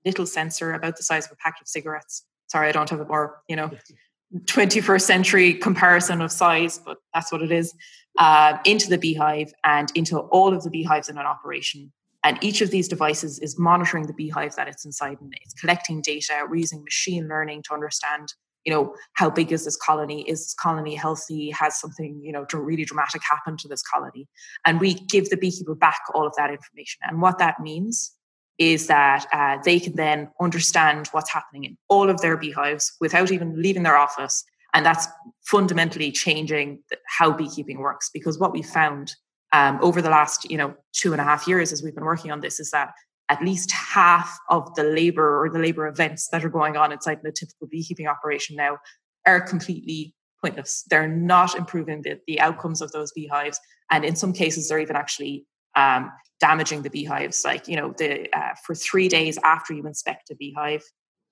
little sensor about the size of a packet of cigarettes. Sorry, I don't have a more, you know, 21st century comparison of size, but that's what it is, uh, into the beehive and into all of the beehives in an operation. And each of these devices is monitoring the beehive that it's inside and it's collecting data. We're using machine learning to understand, you know, how big is this colony? Is this colony healthy? Has something, you know, really dramatic happened to this colony? And we give the beekeeper back all of that information. And what that means is that uh, they can then understand what's happening in all of their beehives without even leaving their office. And that's fundamentally changing how beekeeping works. Because what we found um, over the last, you know, two and a half years as we've been working on this is that at least half of the labor or the labor events that are going on inside the typical beekeeping operation now are completely pointless. They're not improving the, the outcomes of those beehives. And in some cases, they're even actually um, damaging the beehives. Like, you know, the uh, for three days after you inspect a beehive,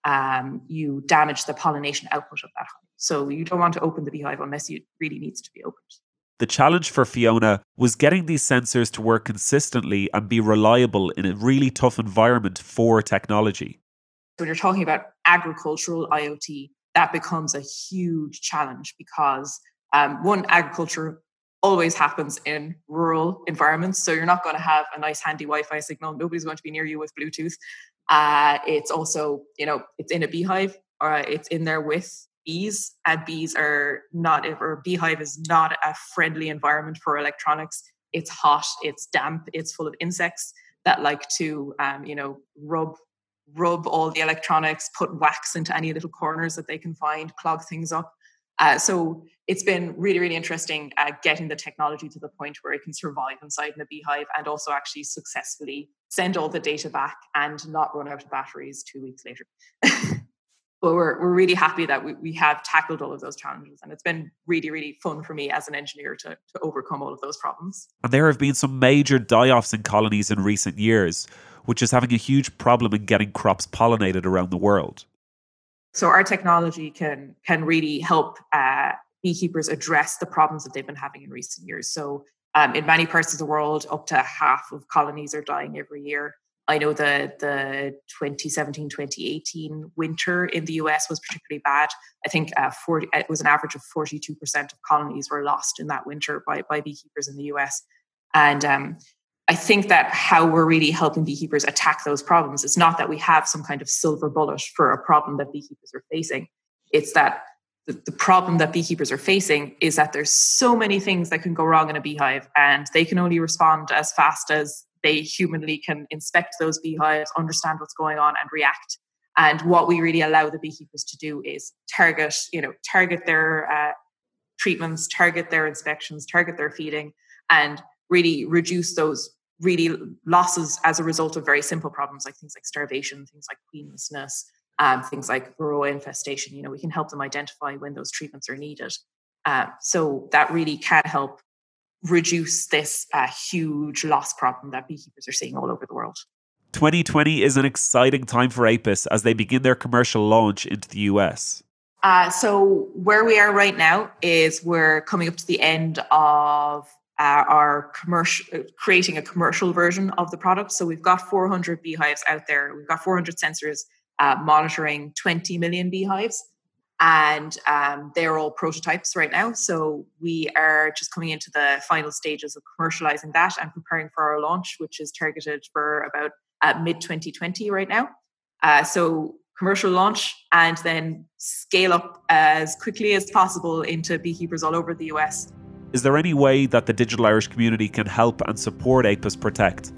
um, you damage the pollination output of that hive. So you don't want to open the beehive unless it really needs to be opened. The challenge for Fiona was getting these sensors to work consistently and be reliable in a really tough environment for technology. When you're talking about agricultural IoT, that becomes a huge challenge because um, one, agriculture always happens in rural environments. So you're not going to have a nice handy Wi-Fi signal. Nobody's going to be near you with Bluetooth. Uh, it's also, you know, it's in a beehive or it's in there with bees. And bees are not, or beehive is not a friendly environment for electronics. It's hot, it's damp, it's full of insects that like to, um, you know, rub rub all the electronics, put wax into any little corners that they can find, clog things up. Uh, so it's been really, really interesting uh, getting the technology to the point where it can survive inside in a beehive and also actually successfully send all the data back and not run out of batteries two weeks later. but we're, we're really happy that we, we have tackled all of those challenges. And it's been really, really fun for me as an engineer to, to overcome all of those problems. And there have been some major die offs in colonies in recent years, which is having a huge problem in getting crops pollinated around the world. So our technology can can really help uh, beekeepers address the problems that they've been having in recent years. So um, in many parts of the world, up to half of colonies are dying every year. I know the the 2017-2018 winter in the US was particularly bad. I think uh, 40, it was an average of 42% of colonies were lost in that winter by, by beekeepers in the US. And um, I think that how we're really helping beekeepers attack those problems is not that we have some kind of silver bullet for a problem that beekeepers are facing. It's that the, problem that beekeepers are facing is that there's so many things that can go wrong in a beehive and they can only respond as fast as they humanly can inspect those beehives, understand what's going on and react. And what we really allow the beekeepers to do is target, you know, target their uh, treatments, target their inspections, target their feeding, and really reduce those really losses as a result of very simple problems like things like starvation, things like queenlessness, um, things like varroa infestation. You know, we can help them identify when those treatments are needed. Uh, so that really can help reduce this uh, huge loss problem that beekeepers are seeing all over the world. 2020 is an exciting time for Apis as they begin their commercial launch into the US. Uh, so where we are right now is we're coming up to the end of uh, are commercial uh, creating a commercial version of the product. So we've got 400 beehives out there. We've got 400 sensors uh, monitoring 20 million beehives, and um, they're all prototypes right now. So we are just coming into the final stages of commercializing that and preparing for our launch, which is targeted for about uh, mid 2020 right now. Uh, so commercial launch and then scale up as quickly as possible into beekeepers all over the US is there any way that the Digital Irish community can help and support APIS Protect?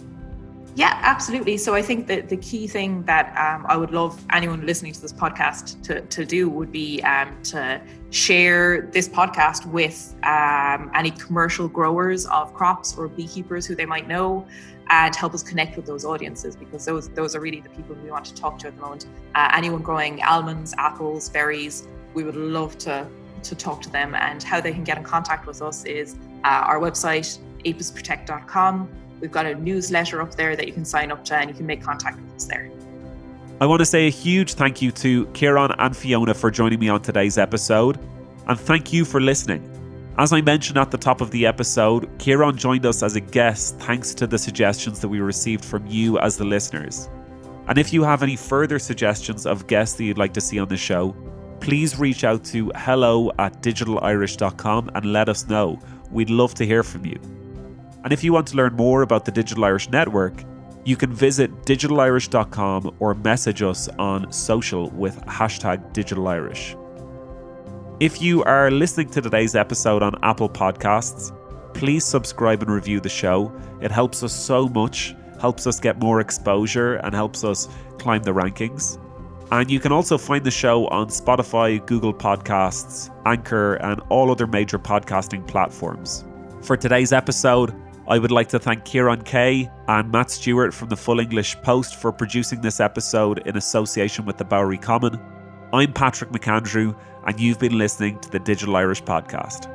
Yeah, absolutely. So I think that the key thing that um, I would love anyone listening to this podcast to, to do would be um, to share this podcast with um, any commercial growers of crops or beekeepers who they might know and help us connect with those audiences because those those are really the people we want to talk to at the moment. Uh, anyone growing almonds, apples, berries, we would love to to talk to them and how they can get in contact with us is uh, our website apisprotect.com We've got a newsletter up there that you can sign up to and you can make contact with us there. I want to say a huge thank you to Kieran and Fiona for joining me on today's episode, and thank you for listening. As I mentioned at the top of the episode, Kieran joined us as a guest thanks to the suggestions that we received from you as the listeners. And if you have any further suggestions of guests that you'd like to see on the show, please reach out to hello at digitalirish.com and let us know. We'd love to hear from you. And if you want to learn more about the Digital Irish Network, you can visit digitalirish.com or message us on social with hashtag digitalirish. If you are listening to today's episode on Apple Podcasts, please subscribe and review the show. It helps us so much, helps us get more exposure, and helps us climb the rankings. And you can also find the show on Spotify, Google Podcasts, Anchor, and all other major podcasting platforms. For today's episode, I would like to thank Kieran Kay and Matt Stewart from the Full English Post for producing this episode in association with the Bowery Common. I'm Patrick McAndrew, and you've been listening to the Digital Irish Podcast.